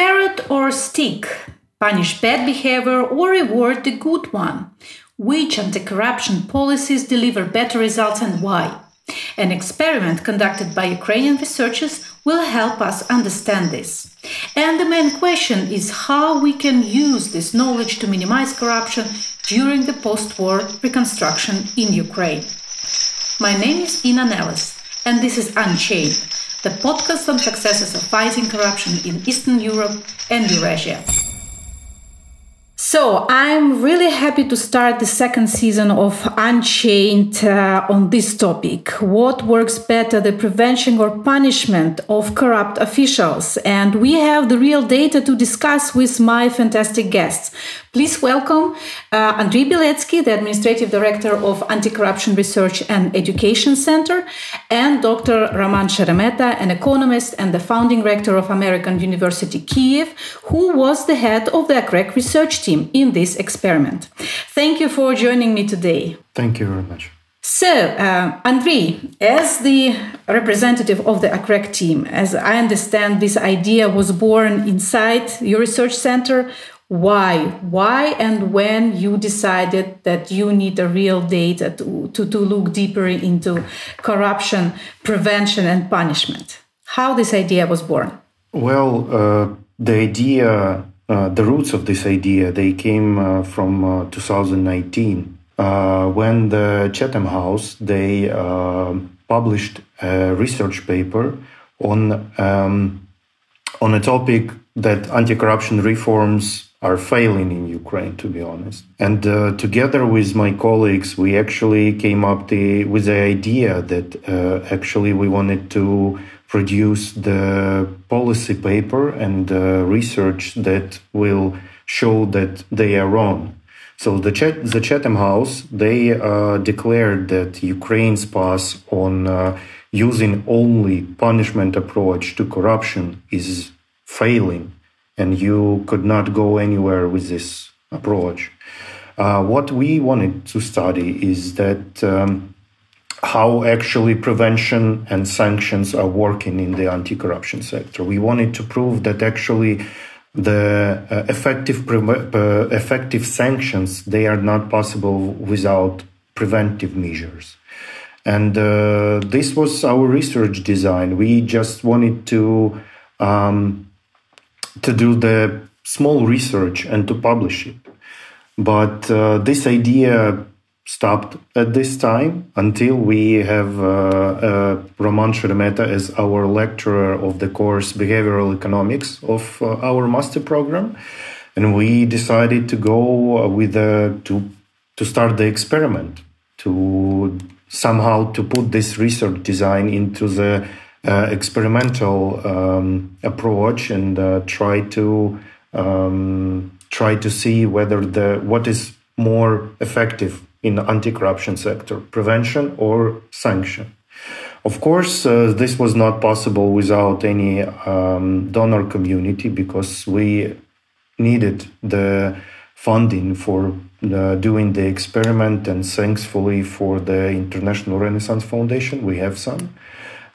Carrot or stick? Punish bad behavior or reward the good one? Which anti corruption policies deliver better results and why? An experiment conducted by Ukrainian researchers will help us understand this. And the main question is how we can use this knowledge to minimize corruption during the post war reconstruction in Ukraine. My name is Inna Nelles, and this is Unchained, the podcast on successes of fighting corruption in Eastern Europe and Eurasia. So, I'm really happy to start the second season of Unchained uh, on this topic. What works better, the prevention or punishment of corrupt officials? And we have the real data to discuss with my fantastic guests. Please welcome uh, Andriy Biletskyi, the Administrative Director of Anti-Corruption Research and Education Center, and Dr. Roman Sheremeta, an economist and the founding rector of American University Kiev, who was the head of the ACREC research team in this experiment. Thank you for joining me today. Thank you very much. So, uh, Andriy, as the representative of the ACREC team, as I understand, this idea was born inside your research center why? Why and when you decided that you need a real data to, to, to look deeper into corruption prevention and punishment? How this idea was born? Well uh, the idea uh, the roots of this idea they came uh, from uh, 2019 uh, when the chatham house they uh, published a research paper on um, on a topic that anti-corruption reforms are failing in Ukraine, to be honest. And uh, together with my colleagues, we actually came up the, with the idea that uh, actually we wanted to produce the policy paper and uh, research that will show that they are wrong. So the, the Chatham House, they uh, declared that Ukraine's pass on uh, using only punishment approach to corruption is failing and you could not go anywhere with this approach. Uh, what we wanted to study is that um, how actually prevention and sanctions are working in the anti-corruption sector. We wanted to prove that actually the uh, effective uh, effective sanctions they are not possible without preventive measures. And uh, this was our research design. We just wanted to um, to do the small research and to publish it. But uh, this idea stopped at this time until we have uh, uh, Roman Sheremeta as our lecturer of the course Behavioral Economics of uh, our master program. And we decided to go with to to start the experiment to somehow to put this research design into the uh, experimental um, approach and uh, try to um, try to see whether the what is more effective in the anti-corruption sector, prevention or sanction. Of course, uh, this was not possible without any um, donor community because we needed the funding for uh, doing the experiment, and thankfully for the International Renaissance Foundation, we have some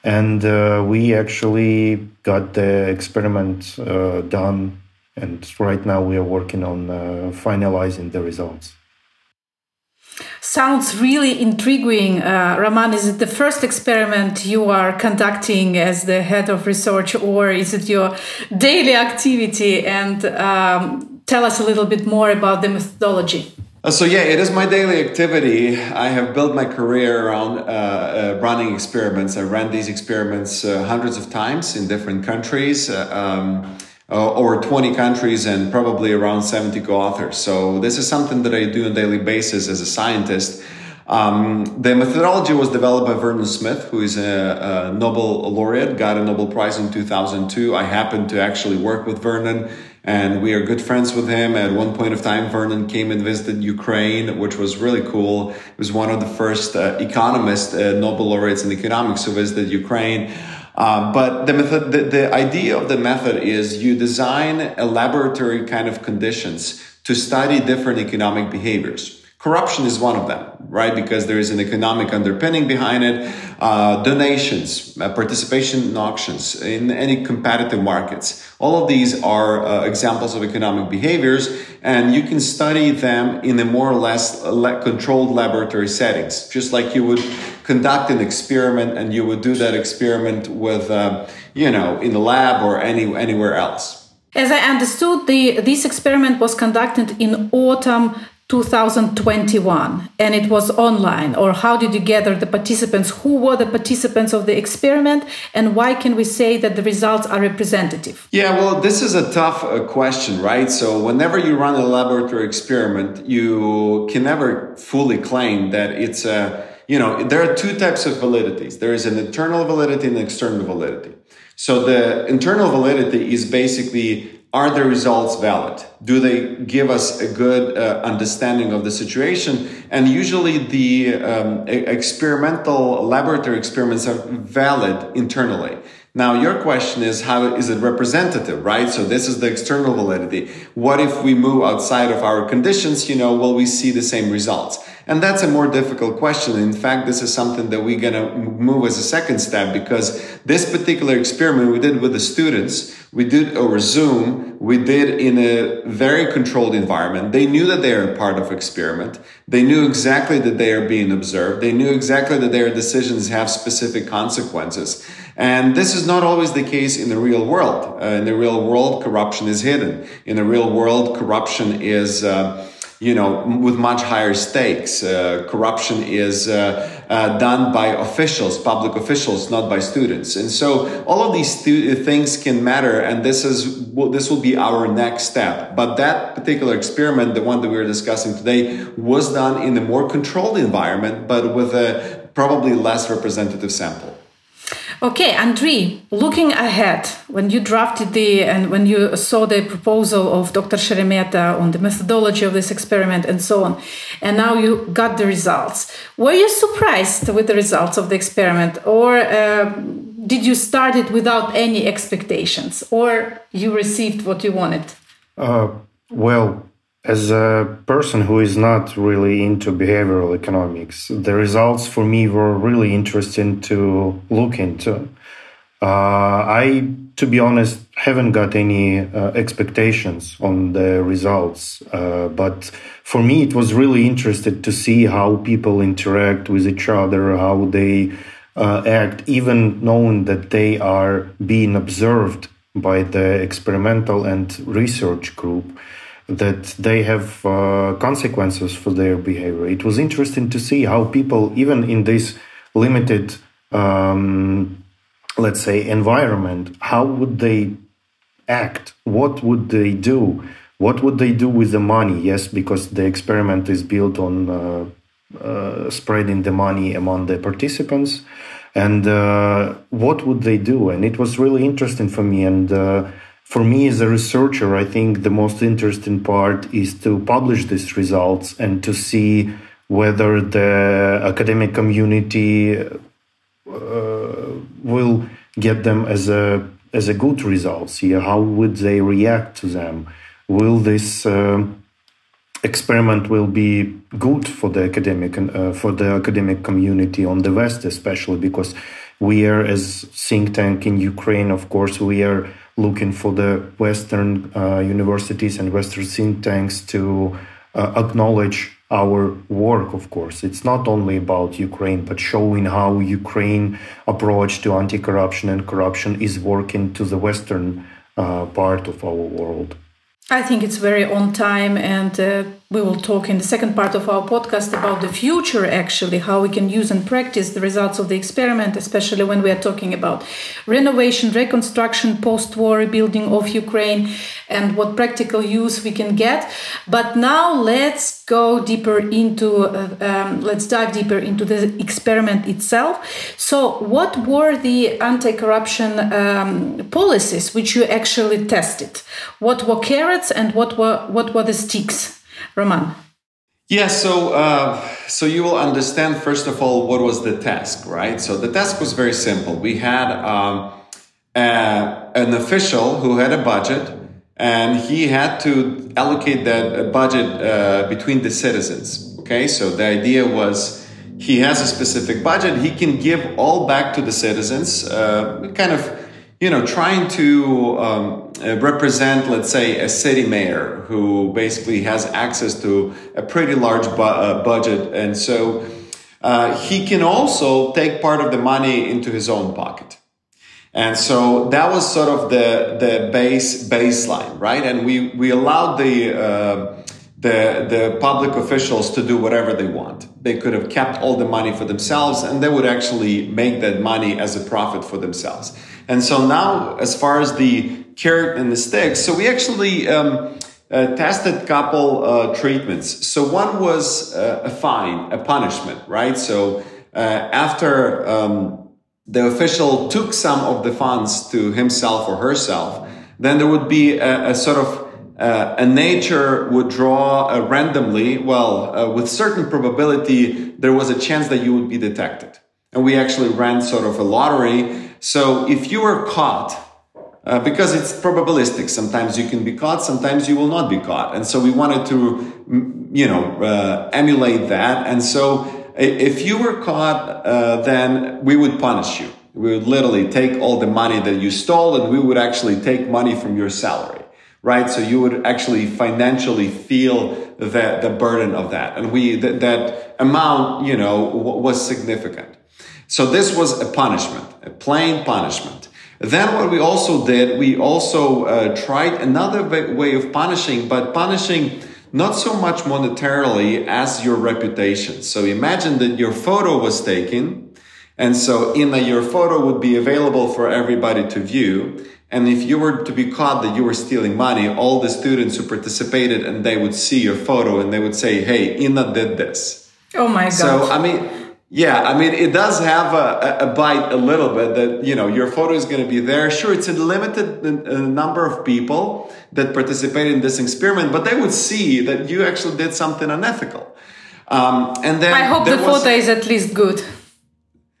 and uh, we actually got the experiment uh, done. And right now we are working on uh, finalizing the results. Sounds really intriguing. Uh, Roman is it the first experiment you are conducting as the head of research or is it your daily activity? And um, tell us a little bit more about the methodology so yeah, it is my daily activity. I have built my career around uh, uh, running experiments. I ran these experiments uh, hundreds of times in different countries, uh, um, uh, over 20 countries, and probably around 70 co-authors. So this is something that I do on a daily basis as a scientist. Um, the methodology was developed by Vernon Smith, who is a, a Nobel laureate, got a Nobel Prize in 2002. I happened to actually work with Vernon and we are good friends with him. At one point of time, Vernon came and visited Ukraine, which was really cool. He was one of the first uh, economists, uh, Nobel laureates in economics who visited Ukraine. Um, but the method, the, the idea of the method is you design a laboratory kind of conditions to study different economic behaviors. Corruption is one of them, right? Because there is an economic underpinning behind it. Uh, donations, uh, participation in auctions, in any competitive markets. All of these are uh, examples of economic behaviors, and you can study them in a more or less controlled laboratory settings, just like you would conduct an experiment and you would do that experiment with, uh, you know, in the lab or any anywhere else. As I understood, the this experiment was conducted in autumn 2021 and it was online. Or how did you gather the participants? Who were the participants of the experiment? And why can we say that the results are representative? Yeah well this is a tough uh, question right? So whenever you run a laboratory experiment you can never fully claim that it's a you know there are two types of validities. There is an internal validity and an external validity. So the internal validity is basically are the results valid? Do they give us a good uh, understanding of the situation? And usually the um, experimental laboratory experiments are valid internally. Now, your question is how is it representative, right? So this is the external validity. What if we move outside of our conditions? You know, will we see the same results? And that's a more difficult question. In fact, this is something that we're going to move as a second step because this particular experiment we did with the students, we did over Zoom, we did in a very controlled environment. They knew that they are part of experiment. They knew exactly that they are being observed. They knew exactly that their decisions have specific consequences. And this is not always the case in the real world. Uh, in the real world, corruption is hidden. In the real world, corruption is, uh, you know, with much higher stakes. Uh, corruption is uh, uh, done by officials, public officials, not by students. And so all of these stu- things can matter. And this is, this will be our next step. But that particular experiment, the one that we are discussing today, was done in a more controlled environment, but with a probably less representative sample. Okay, Andriy, looking ahead, when you drafted the and when you saw the proposal of Dr. Sheremeta on the methodology of this experiment and so on, and now you got the results, were you surprised with the results of the experiment, or uh, did you start it without any expectations, or you received what you wanted? Uh, well, as a person who is not really into behavioral economics, the results for me were really interesting to look into. Uh, I, to be honest, haven't got any uh, expectations on the results, uh, but for me, it was really interesting to see how people interact with each other, how they uh, act, even knowing that they are being observed by the experimental and research group that they have uh, consequences for their behavior. It was interesting to see how people, even in this limited, um, let's say, environment, how would they act? What would they do? What would they do with the money? Yes, because the experiment is built on uh, uh, spreading the money among the participants. And uh, what would they do? And it was really interesting for me. And uh, for me as a researcher, I think the most interesting part is to publish these results and to see whether the academic community uh, will get them as a as a good result. See how would they react to them? Will this uh, experiment will be good for the academic uh, for the academic community on the West, especially because we are as think tank in Ukraine. Of course, we are looking for the Western uh, universities and Western think tanks to uh, acknowledge our work, of course. It's not only about Ukraine, but showing how Ukraine approach to anti-corruption and corruption is working to the Western uh, part of our world. I think it's very on time, and uh, we will talk in the second part of our podcast about the future, actually, how we can use and practice the results of the experiment, especially when we are talking about renovation, reconstruction, post war rebuilding of Ukraine, and what practical use we can get. But now let's go deeper into, uh, um, let's dive deeper into the experiment itself. So, what were the anti corruption um, policies which you actually tested? What were carrots and what were, what were the sticks? Roman. Yeah, so uh, so you will understand first of all what was the task, right? So the task was very simple. We had um, uh, an official who had a budget, and he had to allocate that budget uh, between the citizens. Okay, so the idea was he has a specific budget, he can give all back to the citizens, uh, kind of, you know, trying to um, uh, represent, let's say, a city mayor who basically has access to a pretty large bu- uh, budget. And so uh, he can also take part of the money into his own pocket. And so that was sort of the, the base baseline, right? And we, we allowed the, uh, the, the public officials to do whatever they want. They could have kept all the money for themselves and they would actually make that money as a profit for themselves. And so now, as far as the carrot and the stick, so we actually um, uh, tested couple uh, treatments. So one was uh, a fine, a punishment, right? So uh, after um, the official took some of the funds to himself or herself, then there would be a, a sort of uh, a nature would draw uh, randomly, well, uh, with certain probability, there was a chance that you would be detected. And we actually ran sort of a lottery. So if you were caught, uh, because it's probabilistic, sometimes you can be caught, sometimes you will not be caught. And so we wanted to, you know, uh, emulate that. And so if you were caught, uh, then we would punish you. We would literally take all the money that you stole and we would actually take money from your salary right? So you would actually financially feel the, the burden of that. And we, that, that amount, you know, w- was significant. So this was a punishment, a plain punishment. Then what we also did, we also uh, tried another way of punishing, but punishing not so much monetarily as your reputation. So imagine that your photo was taken. And so in a, your photo would be available for everybody to view. And if you were to be caught that you were stealing money, all the students who participated and they would see your photo and they would say, Hey, Inna did this. Oh my God. So, I mean, yeah, I mean, it does have a, a, bite a little bit that, you know, your photo is going to be there. Sure, it's a limited number of people that participated in this experiment, but they would see that you actually did something unethical. Um, and then I hope the was, photo is at least good.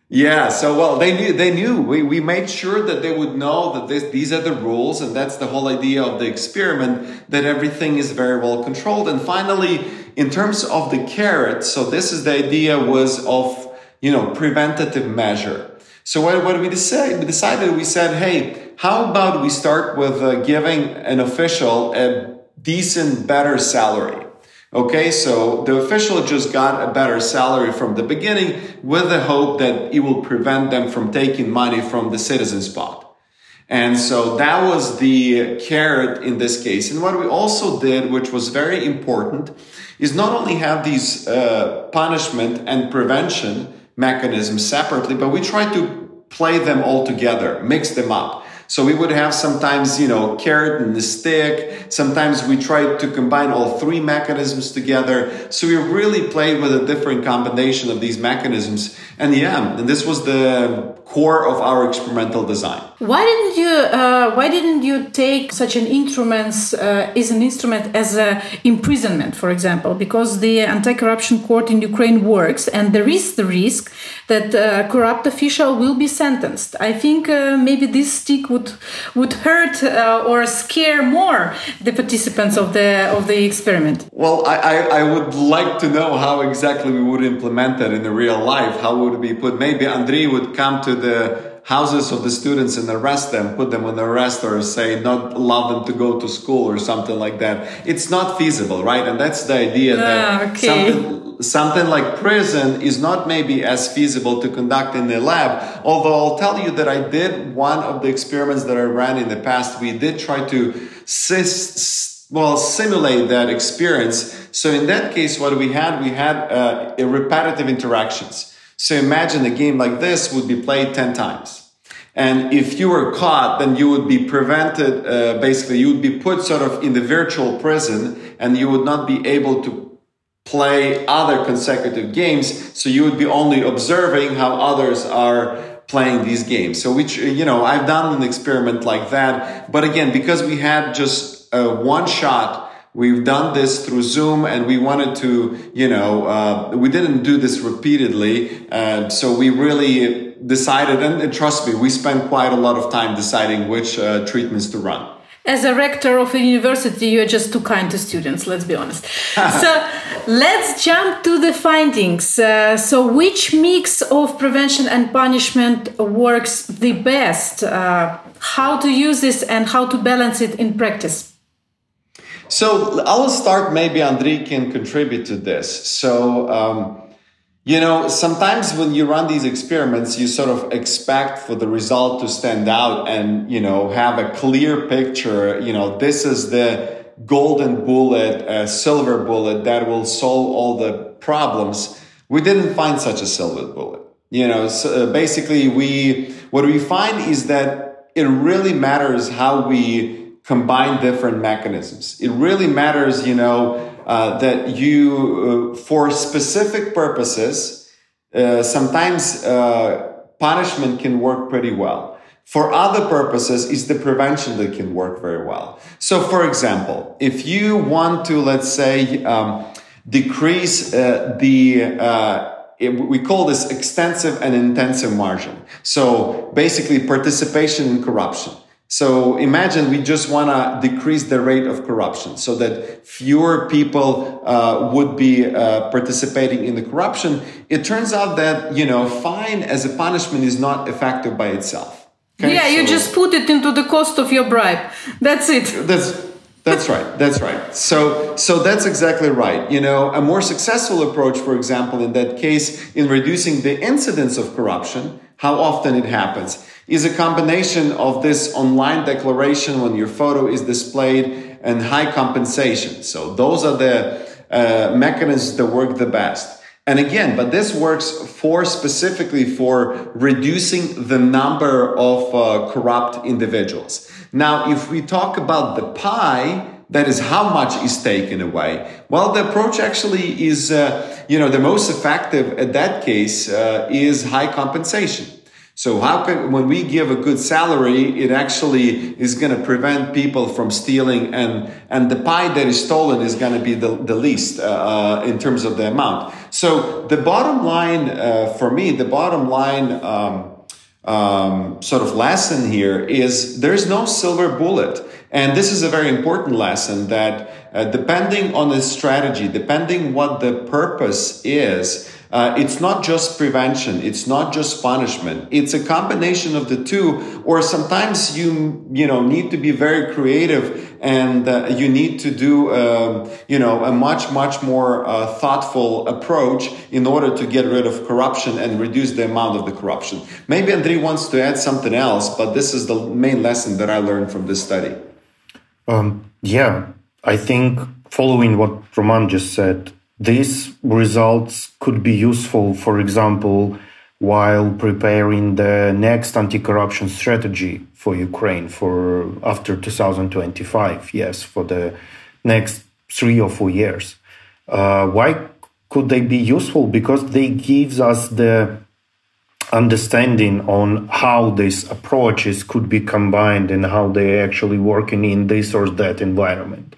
Yeah, so well, they knew they knew. We we made sure that they would know that this, these are the rules, and that's the whole idea of the experiment. That everything is very well controlled. And finally, in terms of the carrot, so this is the idea was of you know preventative measure. So what, what we decide? We decided we said, hey, how about we start with uh, giving an official a decent, better salary. Okay, so the official just got a better salary from the beginning with the hope that it will prevent them from taking money from the citizen's pot. And so that was the carrot in this case. And what we also did, which was very important, is not only have these uh, punishment and prevention mechanisms separately, but we tried to play them all together, mix them up. So we would have sometimes, you know, carrot and the stick. Sometimes we tried to combine all three mechanisms together. So we really played with a different combination of these mechanisms. And yeah, and this was the core of our experimental design. Why didn't you? Uh, why didn't you take such an instrument uh, as an instrument as a imprisonment, for example? Because the anti-corruption court in Ukraine works, and there is the risk that a corrupt official will be sentenced. I think uh, maybe this stick would would hurt uh, or scare more the participants of the of the experiment. Well, I, I, I would like to know how exactly we would implement that in the real life. How would it be put? Maybe Andriy would come to the houses of the students and arrest them, put them on arrest or say not allow them to go to school or something like that. It's not feasible, right? And that's the idea that ah, okay. something, something like prison is not maybe as feasible to conduct in the lab. Although I'll tell you that I did one of the experiments that I ran in the past. We did try to well simulate that experience. So in that case, what we had, we had uh, repetitive interactions. So imagine a game like this would be played 10 times. And if you were caught, then you would be prevented, uh, basically, you would be put sort of in the virtual prison and you would not be able to play other consecutive games. So you would be only observing how others are playing these games. So which, you know, I've done an experiment like that. But again, because we had just uh, one shot We've done this through Zoom and we wanted to, you know, uh, we didn't do this repeatedly. Uh, so we really decided, and, and, trust me, we spent quite a lot of time deciding which uh, treatments to run. as a rector of a university, you're just too kind to students, let's be honest. so let's jump to the findings. Uh, so, which mix of prevention and punishment works the best? Uh, how to use this and how to balance it in practice? So, I'll start. Maybe Andriy can contribute to this. So, um, you know, sometimes when you run these experiments, you sort of expect for the result to stand out and, you know, have a clear picture. You know, this is the golden bullet, a silver bullet that will solve all the problems. We didn't find such a silver bullet. You know, so uh, basically we, what we find is that it really matters how we combine different mechanisms. It really matters, you know, uh, that you, uh, for specific purposes, uh, sometimes uh, punishment can work pretty well. For other purposes, is the prevention that can work very well. So, for example, if you want to, let's say, um, decrease uh, the we call this extensive and intensive margin. So basically participation in corruption. So imagine we just want to decrease the rate of corruption so that fewer people uh, would be uh, participating in the corruption. It turns out that, you know, fine as a punishment is not effective by itself. Okay? Yeah, you so, just put it into the cost of your bribe. That's it. That's that's right. That's right. So, so that's exactly right. You know, a more successful approach, for example, in that case, in reducing the incidence of corruption, how often it happens, is a combination of this online declaration when your photo is displayed and high compensation. So those are the uh, mechanisms that work the best. And again, but this works for specifically for reducing the number of uh, corrupt individuals. Now, if we talk about the pie, that is how much is taken away. Well, the approach actually is, uh, you know, the most effective at that case uh, is high compensation. So how can, when we give a good salary, it actually is going to prevent people from stealing and, and the pie that is stolen is going to be the, the least, uh, uh, in terms of the amount. So the bottom line, uh, for me, the bottom line, um, um, sort of lesson here is there's no silver bullet. And this is a very important lesson that uh, depending on the strategy, depending what the purpose is, uh, it's not just prevention. It's not just punishment. It's a combination of the two. Or sometimes you, you know, need to be very creative and uh, you need to do, uh, you know, a much, much more uh, thoughtful approach in order to get rid of corruption and reduce the amount of the corruption. Maybe Andriy wants to add something else, but this is the main lesson that I learned from this study. Um, yeah, I think following what Roman just said, these results could be useful, for example, while preparing the next anti-corruption strategy for Ukraine for after 2025. Yes, for the next three or four years. Uh, why could they be useful? Because they gives us the understanding on how these approaches could be combined and how they actually working in this or that environment.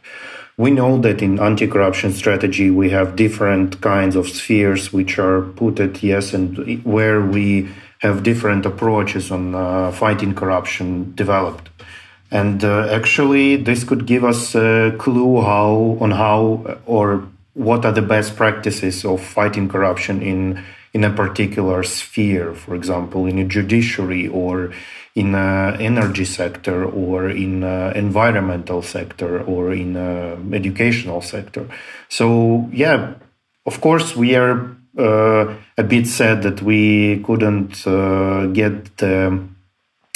We know that in anti-corruption strategy we have different kinds of spheres which are put at yes, and where we have different approaches on uh, fighting corruption developed. And uh, actually, this could give us a clue how on how or what are the best practices of fighting corruption in in a particular sphere, for example, in a judiciary or in energy sector or in environmental sector or in educational sector. So yeah, of course we are uh, a bit sad that we couldn't uh, get the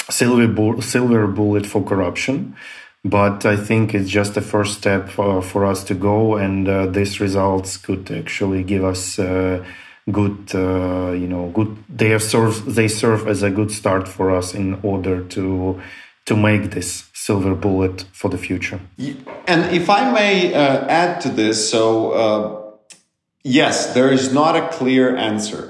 silver bu- silver bullet for corruption. But I think it's just the first step for, for us to go, and uh, these results could actually give us good uh, you know good they serve they serve as a good start for us in order to to make this silver bullet for the future. And if i may uh, add to this so uh, yes there is not a clear answer.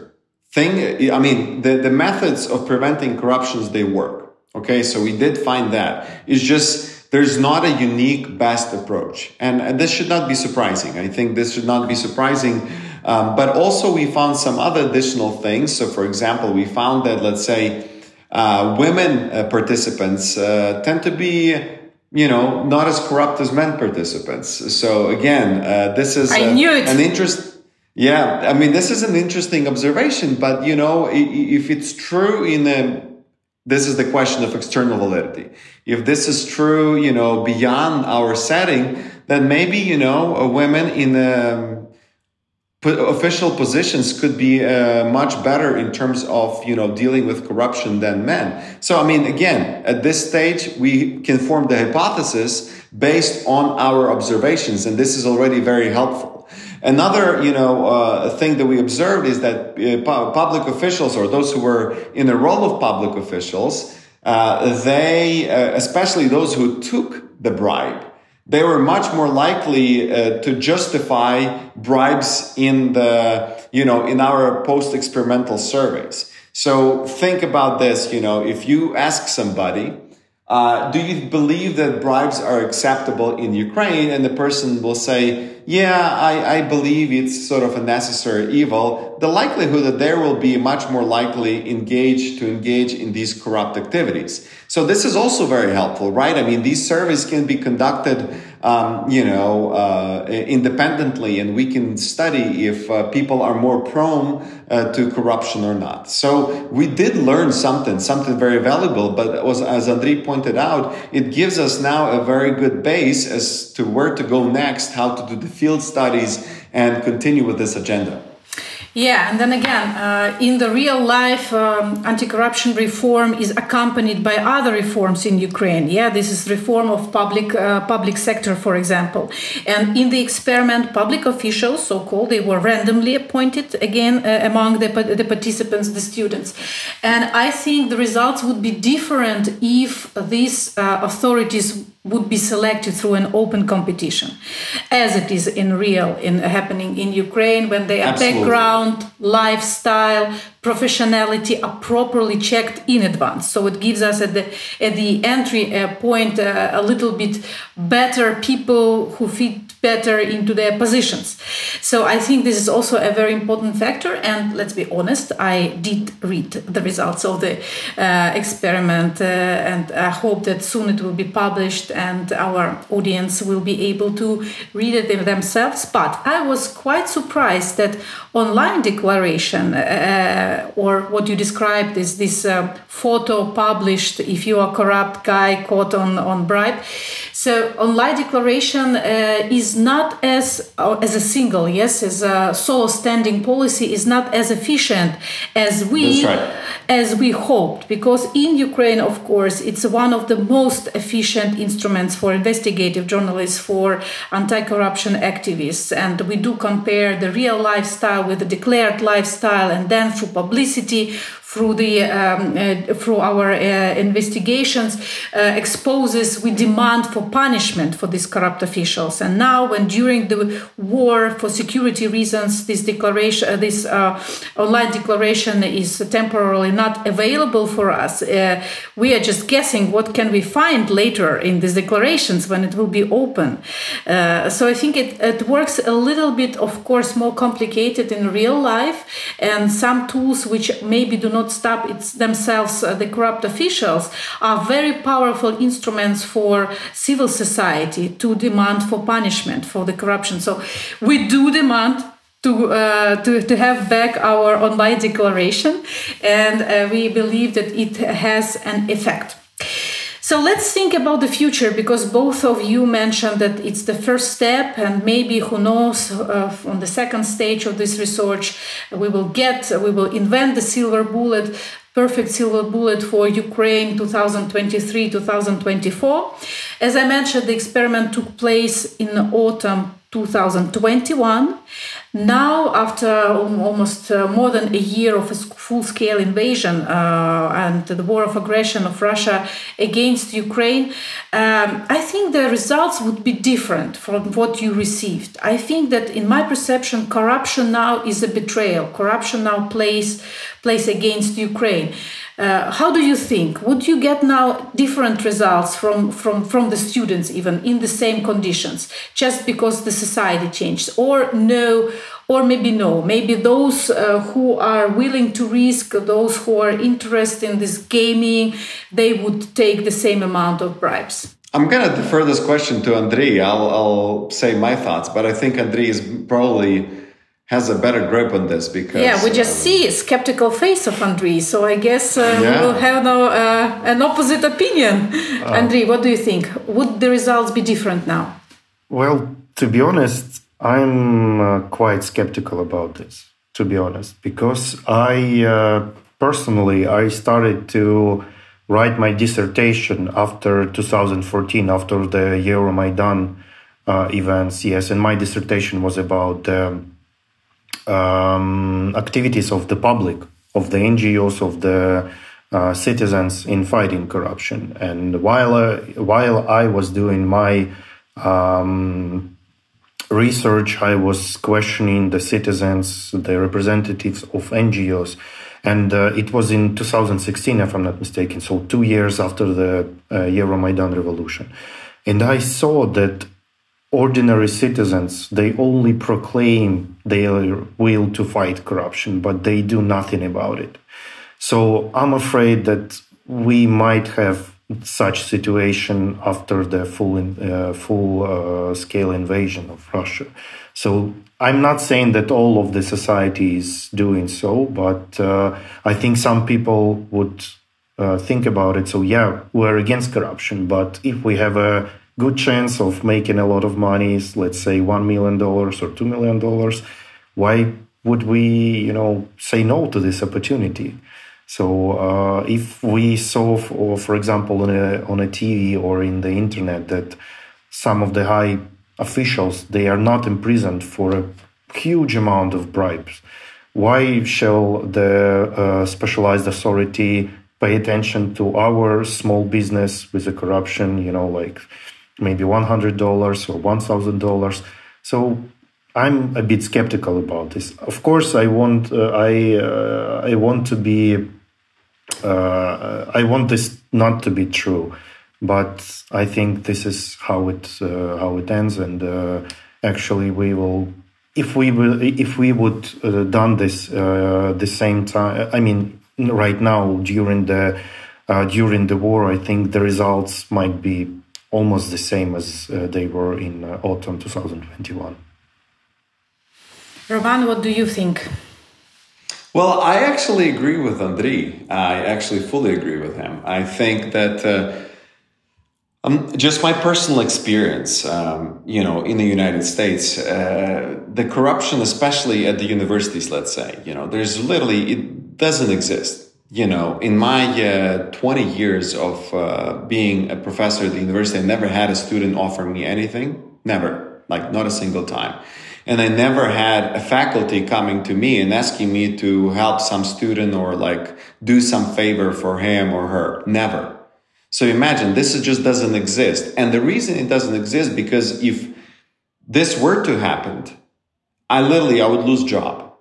Thing i mean the, the methods of preventing corruptions they work. Okay so we did find that. It's just there's not a unique best approach. And, and this should not be surprising. I think this should not be surprising um, but also, we found some other additional things. So, for example, we found that, let's say, uh, women uh, participants uh, tend to be you know, not as corrupt as men participants. So again, uh, this is it. an interest. Yeah, I mean, this is an interesting observation, but you know, if it's true in a, this is the question of external validity. If this is true, you know, beyond our setting, then maybe, you know, women in a official positions could be uh, much better in terms of you know dealing with corruption than men. So i mean again at this stage we can form the hypothesis based on our observations and this is already very helpful. Another you know uh, thing that we observed is that uh, public officials or those who were in the role of public officials uh, they uh, especially those who took the bribe they were much more likely uh, to justify bribes in the you know in our post experimental surveys. So think about this you know if you ask somebody uh, do you believe that bribes are acceptable in ukraine and the person will say yeah, I, I believe it's sort of a necessary evil, the likelihood that there will be much more likely engaged to engage in these corrupt activities. So this is also very helpful, right? I mean, these surveys can be conducted, um, you know, uh, independently, and we can study if uh, people are more prone uh, to corruption or not. So we did learn something, something very valuable. But was, as Andriy pointed out, it gives us now a very good base as to where to go next, how to do the field studies and continue with this agenda. Yeah, and then again, uh, in the real life, um, anti-corruption reform is accompanied by other reforms in Ukraine. Yeah, this is reform of public uh, public sector, for example. And in the experiment, public officials, so-called, they were randomly appointed again uh, among the, the participants, the students. And I think the results would be different if these uh, authorities would be selected through an open competition, as it is in real in happening in Ukraine when their Absolutely. background, lifestyle, professionality are properly checked in advance. So it gives us at the at the entry uh, point uh, a little bit better people who fit better into their positions. So I think this is also a very important factor. And let's be honest, I did read the results of the uh, experiment, uh, and I hope that soon it will be published and our audience will be able to read it themselves. But I was quite surprised that online declaration, uh, or what you described is this uh, photo published if you are corrupt guy caught on on bribe. So online declaration uh, is not as uh, as a single, yes, as a solo standing policy is not as efficient as we right. as we hoped because in Ukraine, of course, it's one of the most efficient instruments for investigative journalists, for anti-corruption activists, and we do compare the real lifestyle with the declared lifestyle, and then through publicity, through the um, uh, through our uh, investigations uh, exposes we demand for punishment for these corrupt officials. And now when during the war for security reasons this declaration uh, this uh, online declaration is temporarily not available for us uh, we are just guessing what can we find later in these declarations when it will be open. So i think it, it works a little bit of course more complicated in real life and some tools which maybe do not not stop it's themselves, uh, the corrupt officials, are very powerful instruments for civil society to demand for punishment for the corruption. So we do demand to, uh, to, to have back our online declaration, and uh, we believe that it has an effect. So let's think about the future because both of you mentioned that it's the first step, and maybe who knows, uh, on the second stage of this research, we will get, we will invent the silver bullet perfect silver bullet for Ukraine 2023 2024. As I mentioned, the experiment took place in autumn 2021. Now, after almost uh, more than a year of a full scale invasion uh, and the war of aggression of Russia against Ukraine, um, I think the results would be different from what you received. I think that, in my perception, corruption now is a betrayal. Corruption now plays, plays against Ukraine. Uh, how do you think? Would you get now different results from, from, from the students, even in the same conditions, just because the society changed? Or no, or maybe no, maybe those uh, who are willing to risk, those who are interested in this gaming, they would take the same amount of bribes? I'm going to defer this question to Andriy. I'll, I'll say my thoughts, but I think Andriy is probably has a better grip on this because yeah we just um, see skeptical face of Andriy so I guess uh, yeah. we will have no uh, an opposite opinion. Uh, Andriy what do you think? Would the results be different now? Well to be honest I'm uh, quite skeptical about this to be honest because I uh, personally I started to write my dissertation after 2014 after the Euromaidan uh, events yes and my dissertation was about um, um, activities of the public, of the NGOs, of the uh, citizens in fighting corruption. And while uh, while I was doing my um, research, I was questioning the citizens, the representatives of NGOs. And uh, it was in 2016, if I'm not mistaken, so two years after the uh, Euromaidan revolution. And I saw that ordinary citizens they only proclaim their will to fight corruption but they do nothing about it. So i'm afraid that we might have such situation after the full uh, full uh, scale invasion of russia. So i'm not saying that all of the society is doing so but uh, i think some people would uh, think about it. So yeah we're against corruption but if we have a good chance of making a lot of money, let's say $1 million or $2 million, why would we, you know, say no to this opportunity? So uh, if we saw, or for example, on a, on a TV or in the internet that some of the high officials, they are not imprisoned for a huge amount of bribes, why shall the uh, specialized authority pay attention to our small business with the corruption, you know, like maybe $100 or $1,000. So I'm a bit skeptical about this. Of course, I want uh, I uh, I want to be uh, I want this not to be true, but I think this is how it uh, how it ends. And uh, actually, we will if we will if we would uh, done this the same time. I mean, right now during the during the war, I think the results might be almost the same as uh, they were in uh, autumn 2021. Roman, what do you think? Well, I actually agree with Andriy. I actually fully agree with him. I think that uh, um, just my personal experience, um, you know, in the United States, uh, the corruption, especially at the universities, let's say, you know, there's literally, it doesn't exist you know, in my uh, 20 years of uh, being a professor at the university, I never had a student offer me anything. Never. Like, not a single time. And I never had a faculty coming to me and asking me to help some student or like do some favor for him or her. Never. So imagine this just doesn't exist. And the reason it doesn't exist because if this were to happen, I literally, I would lose job,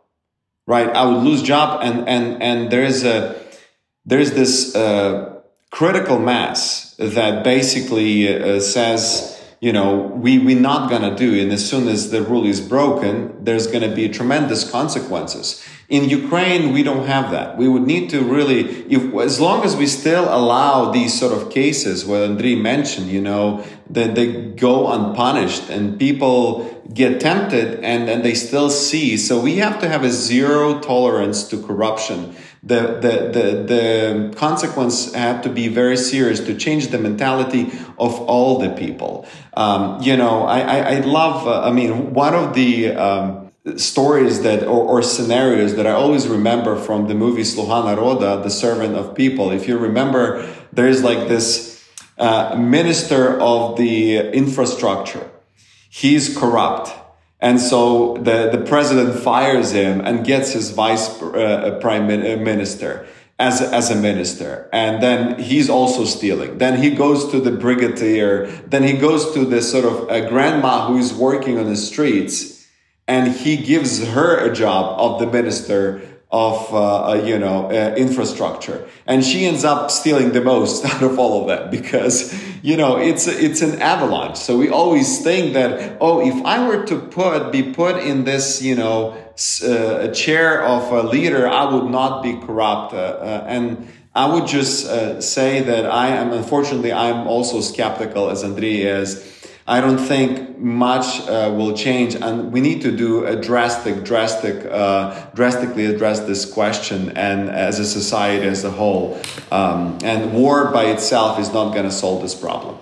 right? I would lose job and, and, and there is a, there's this uh, critical mass that basically uh, says, you know, we, we're not going to do, and as soon as the rule is broken, there's going to be tremendous consequences. In Ukraine, we don't have that. We would need to really, if, as long as we still allow these sort of cases, what Andriy mentioned, you know, that they go unpunished and people get tempted and, and they still see. So we have to have a zero tolerance to corruption the, the, the, the consequence had to be very serious to change the mentality of all the people. Um, you know, I, I, I love, uh, I mean, one of the um, stories that, or, or, scenarios that I always remember from the movie Sluha Naroda, The Servant of People. If you remember, there's like this uh, minister of the infrastructure. He's corrupt and so the, the president fires him and gets his vice uh, prime uh, minister as, as a minister. And then he's also stealing. Then he goes to the brigadier. Then he goes to the sort of grandma who is working on the streets and he gives her a job of the minister of uh, uh, you know uh, infrastructure. And she ends up stealing the most out of all of that because you know it's it's an avalanche. So we always think that oh if i were to put be put in this you know uh, chair of a leader i would not be corrupt. Uh, uh, and I would just say that I am, unfortunately, I'm also skeptical as Andriy is. I don't think much uh, will change, and we need to do a drastic, drastic, uh, drastically address this question, and as a society as a whole. Um, and war by itself is not going to solve this problem.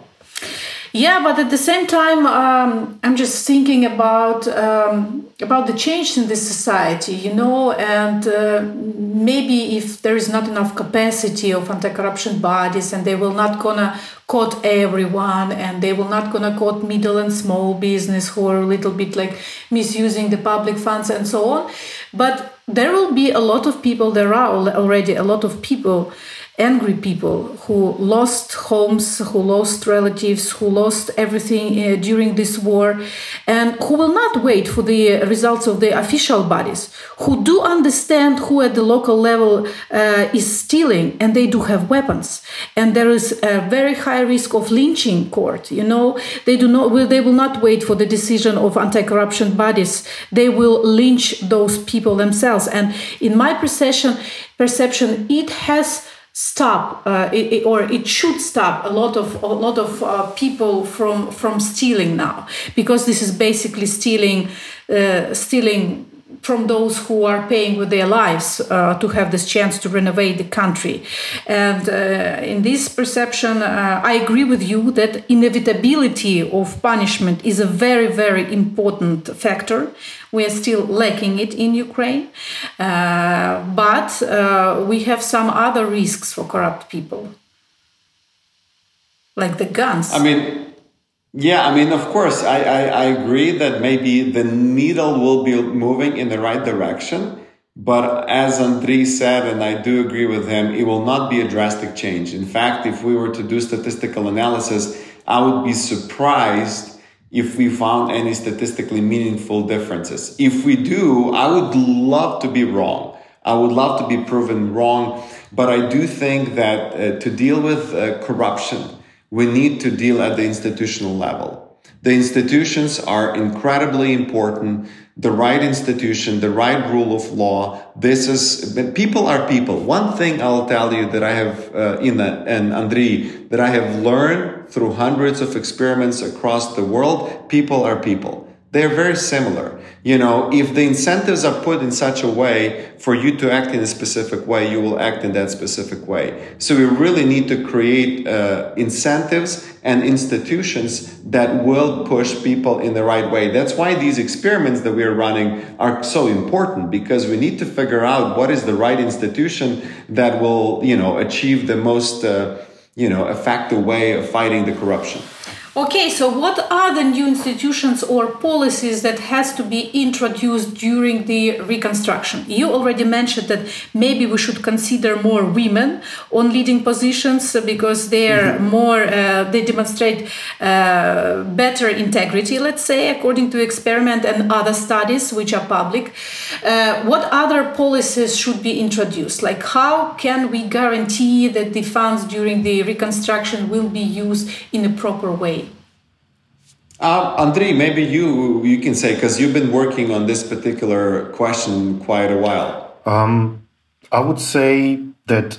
Yeah, but at the same time, um, I'm just thinking about um, about the change in this society, you know, and uh, maybe if there is not enough capacity of anti-corruption bodies, and they will not gonna caught everyone, and they will not gonna caught middle and small business who are a little bit like misusing the public funds and so on, but there will be a lot of people. There are already a lot of people angry people who lost homes, who lost relatives, who lost everything uh, during this war, and who will not wait for the results of the official bodies, who do understand who at the local level uh, is stealing, and they do have weapons. And there is a very high risk of lynching court. You know, they do not, they will not wait for the decision of anti-corruption bodies. They will lynch those people themselves. And in my perception, perception, it has stop uh, it, it, or it should stop a lot of a lot of uh, people from from stealing now. Because this is basically stealing uh, stealing from those who are paying with their lives uh, to have this chance to renovate the country. And uh, in this perception, uh, I agree with you that inevitability of punishment is a very, very important factor. We are still lacking it in Ukraine, uh, but uh, we have some other risks for corrupt people, like the guns. I mean, yeah, I mean, of course, I, I, I, agree that maybe the needle will be moving in the right direction. But as Andriy said, and I do agree with him, it will not be a drastic change. In fact, if we were to do statistical analysis, I would be surprised if we found any statistically meaningful differences. If we do, I would love to be wrong. I would love to be proven wrong. But I do think that uh, to deal with uh, corruption, we need to deal at the institutional level. The institutions are incredibly important. The right institution, the right rule of law. This is, people are people. One thing I'll tell you that I have, uh, Inna and Andriy, that I have learned through hundreds of experiments across the world, people are people. They're very similar. You know, if the incentives are put in such a way for you to act in a specific way, you will act in that specific way. So we really need to create uh, incentives and institutions that will push people in the right way. That's why these experiments that we're running are so important because we need to figure out what is the right institution that will, you know, achieve the most, uh, you know, effective way of fighting the corruption. Okay, so what are the new institutions or policies that has to be introduced during the reconstruction? You already mentioned that maybe we should consider more women on leading positions because they're mm-hmm. more uh, they demonstrate uh, better integrity, let's say, according to experiment and other studies which are public. Uh, what other policies should be introduced? Like how can we guarantee that the funds during the reconstruction will be used in a proper way? Uh, Andriy, maybe you you can say because you've been working on this particular question quite a while. Um, I would say that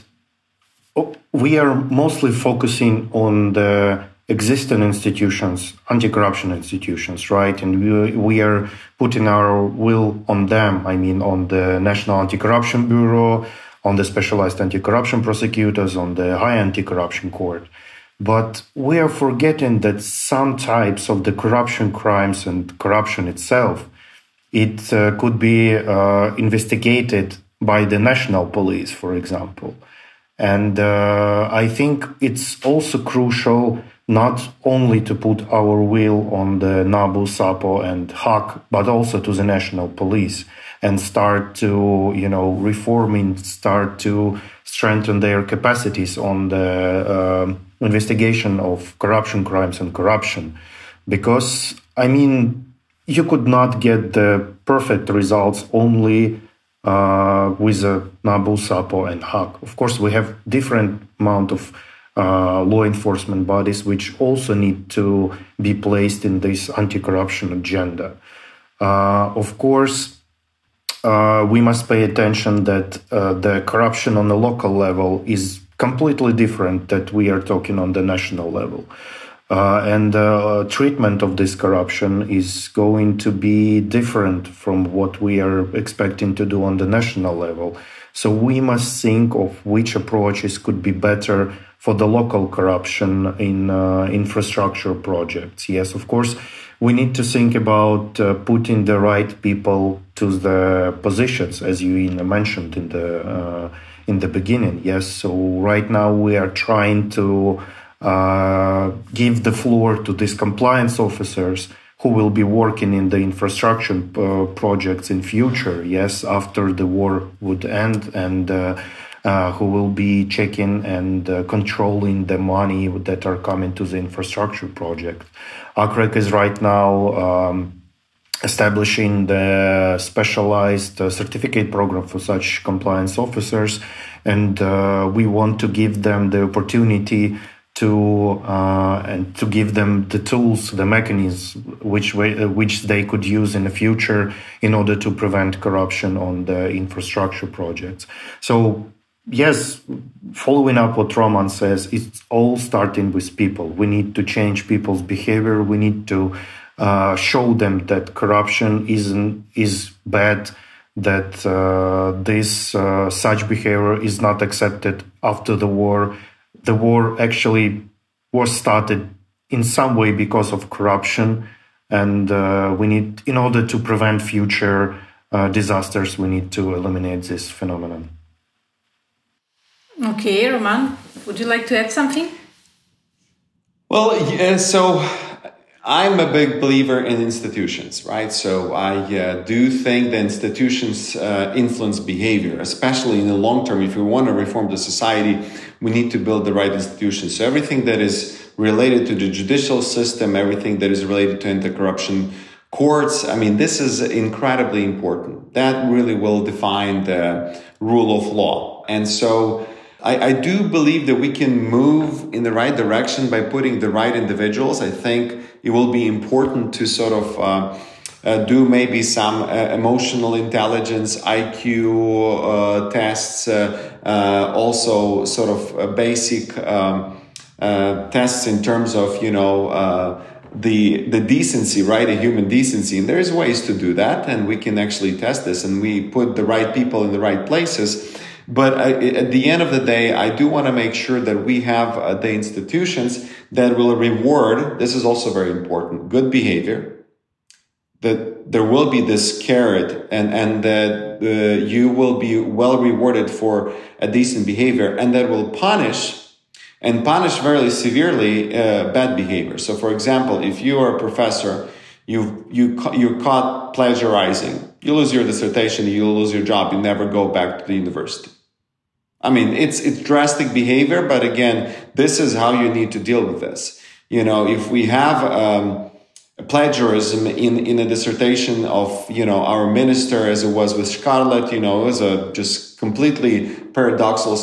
oh, we are mostly focusing on the existing institutions, anti-corruption institutions, right? And we, we are putting our will on them. I mean, on the National Anti-Corruption Bureau, on the specialized anti-corruption prosecutors, on the High Anti-Corruption Court. But we are forgetting that some types of the corruption crimes and corruption itself, it uh, could be uh, investigated by the national police, for example. And uh, I think it's also crucial not only to put our will on the NABU, SAPO, and HACC, but also to the national police and start to, you know, reforming, start to strengthen their capacities on the uh, investigation of corruption crimes and corruption because i mean you could not get the perfect results only uh, with a NABU, SAPO, and HACC. Of course, we have different amount of uh, law enforcement bodies which also need to be placed in this anti-corruption agenda. Uh, of course, uh, we must pay attention that uh, the corruption on the local level is completely different that we are talking on the national level. Uh, and uh, treatment of this corruption is going to be different from what we are expecting to do on the national level. So we must think of which approaches could be better for the local corruption in uh, infrastructure projects. Yes, of course, we need to think about uh, putting the right people to the positions, as you mentioned in the uh, in the beginning. Yes, so right now we are trying to uh, give the floor to these compliance officers who will be working in the infrastructure uh, projects in future. Yes, after the war would end and. Uh, uh, who will be checking and uh, controlling the money that are coming to the infrastructure project. ACREC is right now um, establishing the specialized uh, certificate program for such compliance officers, and uh, we want to give them the opportunity to uh, and to give them the tools, the mechanisms which way, uh, which they could use in the future in order to prevent corruption on the infrastructure projects. So yes, following up what Roman says, it's all starting with people. We need to change people's behavior. We need to uh, show them that corruption isn't is bad. That uh, this uh, such behavior is not accepted after the war. The war actually was started in some way because of corruption, and uh, we need, in order to prevent future uh, disasters, we need to eliminate this phenomenon. Okay, Roman, would you like to add something? Well, yeah, so I'm a big believer in institutions, right? So I uh, do think the institutions uh, influence behavior, especially in the long term. If we want to reform the society, we need to build the right institutions. So everything that is related to the judicial system, everything that is related to anti-corruption courts, I mean, this is incredibly important. That really will define the rule of law. And so I, I, do believe that we can move in the right direction by putting the right individuals. I think it will be important to sort of uh, uh, do maybe some uh, emotional intelligence, IQ uh, tests, uh, uh, also sort of basic um, tests in terms of, you know, the the decency, right? A human decency, and there's ways to do that, and we can actually test this, and we put the right people in the right places but I, at the end of the day, I do want to make sure that we have uh, the institutions that will reward, this is also very important, good behavior, that there will be this carrot and, and that uh, you will be well rewarded for a decent behavior and that will punish and punish very severely uh, bad behavior. So, for example, if you are a professor, you you you're caught plagiarizing, you lose your dissertation, you lose your job, you never go back to the university. I mean, it's it's drastic behavior, but again, this is how you need to deal with this. You know, if we have um, plagiarism in in a dissertation of you know our minister, as it was with Shkarlet, you know, was a just completely paradoxical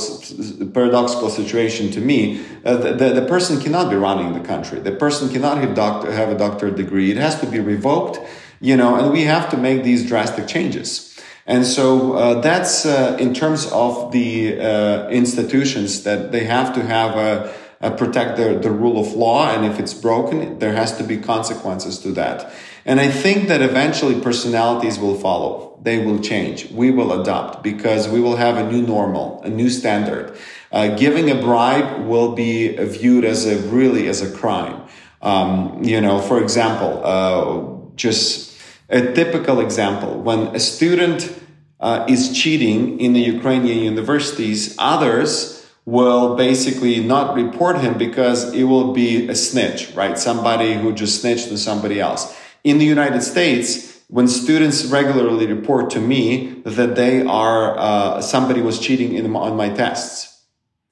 paradoxical situation to me. Uh, the, the, the person cannot be running the country. The person cannot have doctor have a doctorate degree. It has to be revoked. You know, and we have to make these drastic changes. And so uh, that's uh, in terms of the uh, institutions that they have to have a, a protect the, the rule of law. And if it's broken, there has to be consequences to that. And I think that eventually personalities will follow. They will change. We will adopt because we will have a new normal, a new standard. Uh, giving a bribe will be viewed as a really as a crime. Um, you know, for example, uh, just a typical example when a student uh, is cheating in the Ukrainian universities, others will basically not report him because it will be a snitch, right? Somebody who just snitched to somebody else. In the United States, when students regularly report to me that they are uh, somebody was cheating in, on my tests,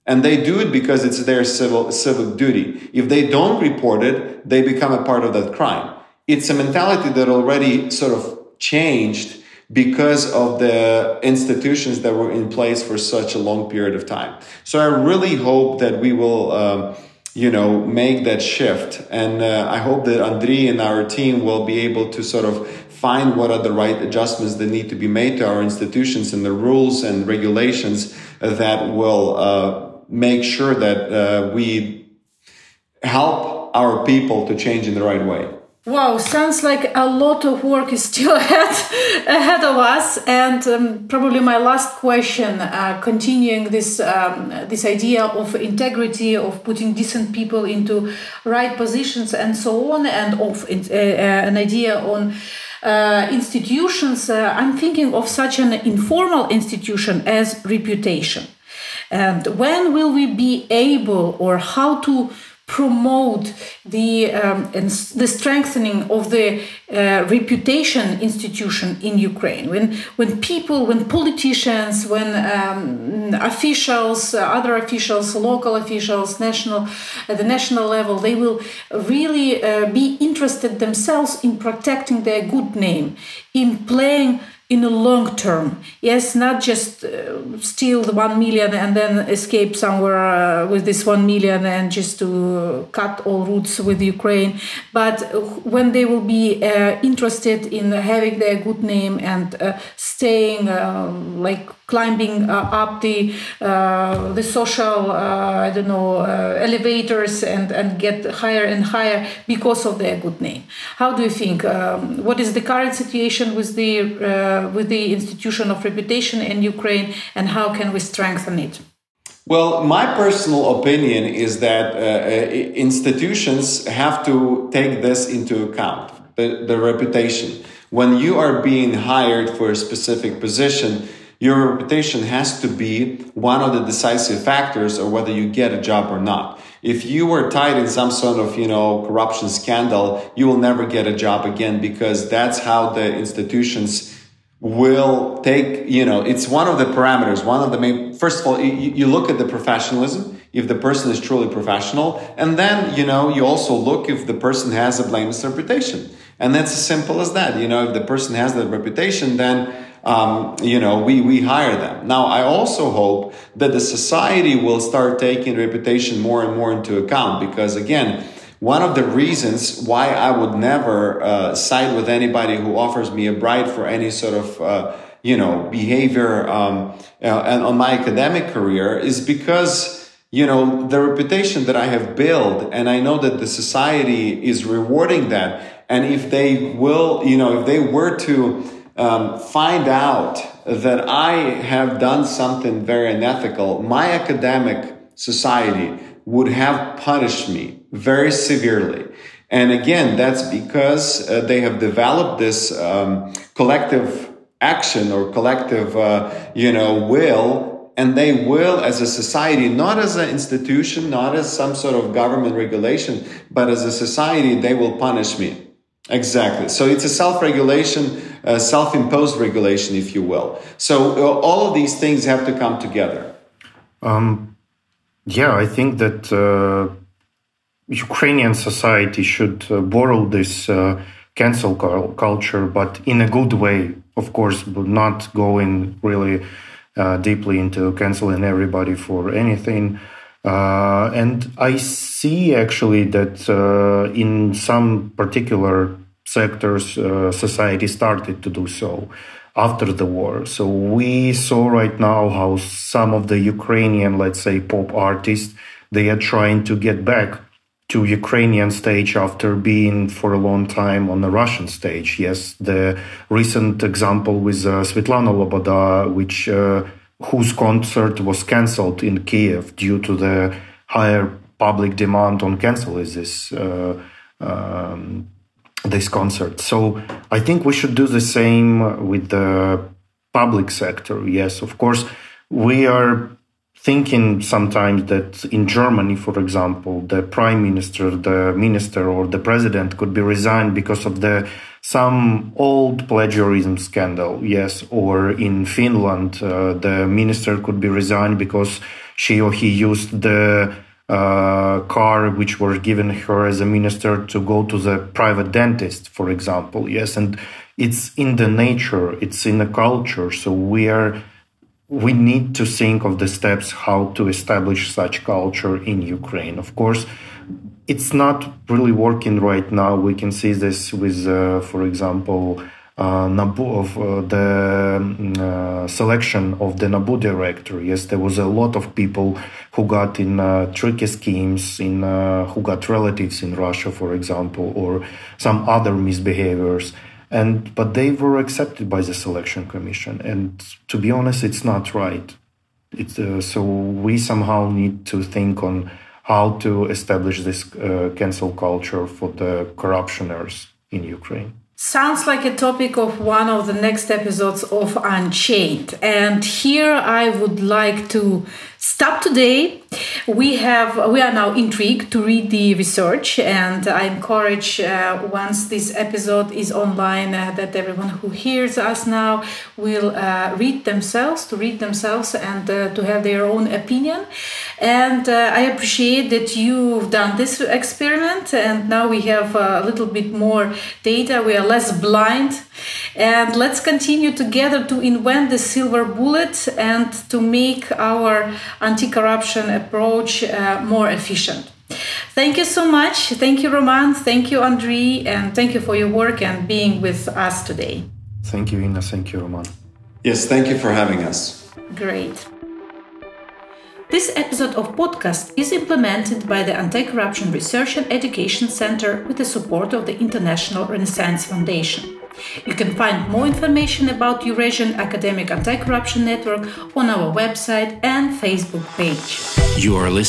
and they do it because it's their civil civic duty. If they don't report it, they become a part of that crime it's a mentality that already sort of changed because of the institutions that were in place for such a long period of time. So I really hope that we will, um, you know, make that shift. And uh, I hope that Andriy and our team will be able to sort of find what are the right adjustments that need to be made to our institutions and the rules and regulations that will uh, make sure that uh, we help our people to change in the right way. Wow, sounds like a lot of work is still ahead ahead of us. And um, probably my last question, uh, continuing this um, this idea of integrity, of putting decent people into right positions, and so on, and of uh, uh, an idea on. Uh, institutions, uh, I'm thinking of such an informal institution as reputation. And when will we be able, or how to promote the um, the strengthening of the uh, reputation institution in Ukraine. When when people, when politicians, when um, officials, uh, other officials, local officials, national at the national level, they will really uh, be interested themselves in protecting their good name, in playing in the long term. Yes, not just uh, steal the one million and then escape somewhere uh, with this one million and just to cut all roots with Ukraine, but when they will be uh, interested in having their good name and uh, staying um, like climbing uh, up the uh, the social uh, I don't know elevators and and get higher and higher because of their good name. How do you think? Um, what is the current situation with the with the institution of reputation in Ukraine, and how can we strengthen it? Well, my personal opinion is that uh, institutions have to take this into account the, the reputation. When you are being hired for a specific position, your reputation has to be one of the decisive factors of whether you get a job or not. If you were tied in some sort of, you know, corruption scandal, you will never get a job again because that's how the institutions will take, you know, it's one of the parameters, one of the main, first of all, you, you look at the professionalism, if the person is truly professional, and then, you know, you also look if the person has a blameless reputation. And that's as simple as that. You know, if the person has that reputation, then um, you know, we, we hire them. Now, I also hope that the society will start taking reputation more and more into account because, again, one of the reasons why I would never uh, side with anybody who offers me a bribe for any sort of uh, you know behavior um, uh, and on my academic career is because you know the reputation that I have built, and I know that the society is rewarding that. And if they will, you know, if they were to um, find out that I have done something very unethical, my academic society would have punished me very severely. And again, that's because uh, they have developed this um, collective action or collective, uh, you know, will, and they will as a society, not as an institution, not as some sort of government regulation, but as a society, they will punish me. Exactly. So it's a self-regulation, a self-imposed regulation, if you will. So uh, all of these things have to come together. Um, yeah, I think that uh, Ukrainian society should uh, borrow this uh, cancel culture, but in a good way, of course, but not going really uh, deeply into canceling everybody for anything. Uh, and I see actually that uh, in some particular sectors, uh, society started to do so after the war. So we saw right now how some of the Ukrainian, let's say, pop artists, they are trying to get back to Ukrainian stage after being for a long time on the Russian stage. Yes, the recent example with uh, Svetlana Loboda, which uh, whose concert was cancelled in Kiev due to the higher public demand on cancel is this uh, um, this concert. So I think we should do the same with the public sector. Yes, of course, we are thinking sometimes that in Germany, for example, the prime minister, the minister, or the president could be resigned because of the some old plagiarism scandal, yes, or in Finland, uh, the minister could be resigned because she or he used the uh, car which was given her as a minister to go to the private dentist, for example, yes, and it's in the nature, it's in the culture, so we are we need to think of the steps how to establish such culture in Ukraine. Of course, it's not really working right now. We can see this with, uh, for example, NABU of uh, the mm, uh, selection of the NABU director. Yes, there was a lot of people who got in uh, tricky schemes, in uh, who got relatives in Russia, for example, or some other misbehaviors. And but they were accepted by the selection commission. And to be honest, it's not right. It's, uh, so we somehow need to think on how to establish this cancel culture for the corruptioners in Ukraine. Sounds like a topic of one of the next episodes of Unchained. And here I would like to stop today. We have we are now intrigued to read the research, and I encourage uh, once this episode is online uh, that everyone who hears us now will uh, read themselves, to read themselves, and uh, to have their own opinion. And uh, I appreciate that you've done this experiment, and now we have a little bit more data. We are less blind, and let's continue together to invent the silver bullet and to make our anti corruption approach uh, more efficient. Thank you so much. Thank you, Roman. Thank you, Andriy. And thank you for your work and being with us today. Thank you, Inna. Thank you, Roman. Yes, thank you for having us. Great. This episode of podcast is implemented by the Anti-Corruption Research and Education Center with the support of the International Renaissance Foundation. You can find more information about Eurasian Academic Anti-Corruption Network on our website and Facebook page. You are listening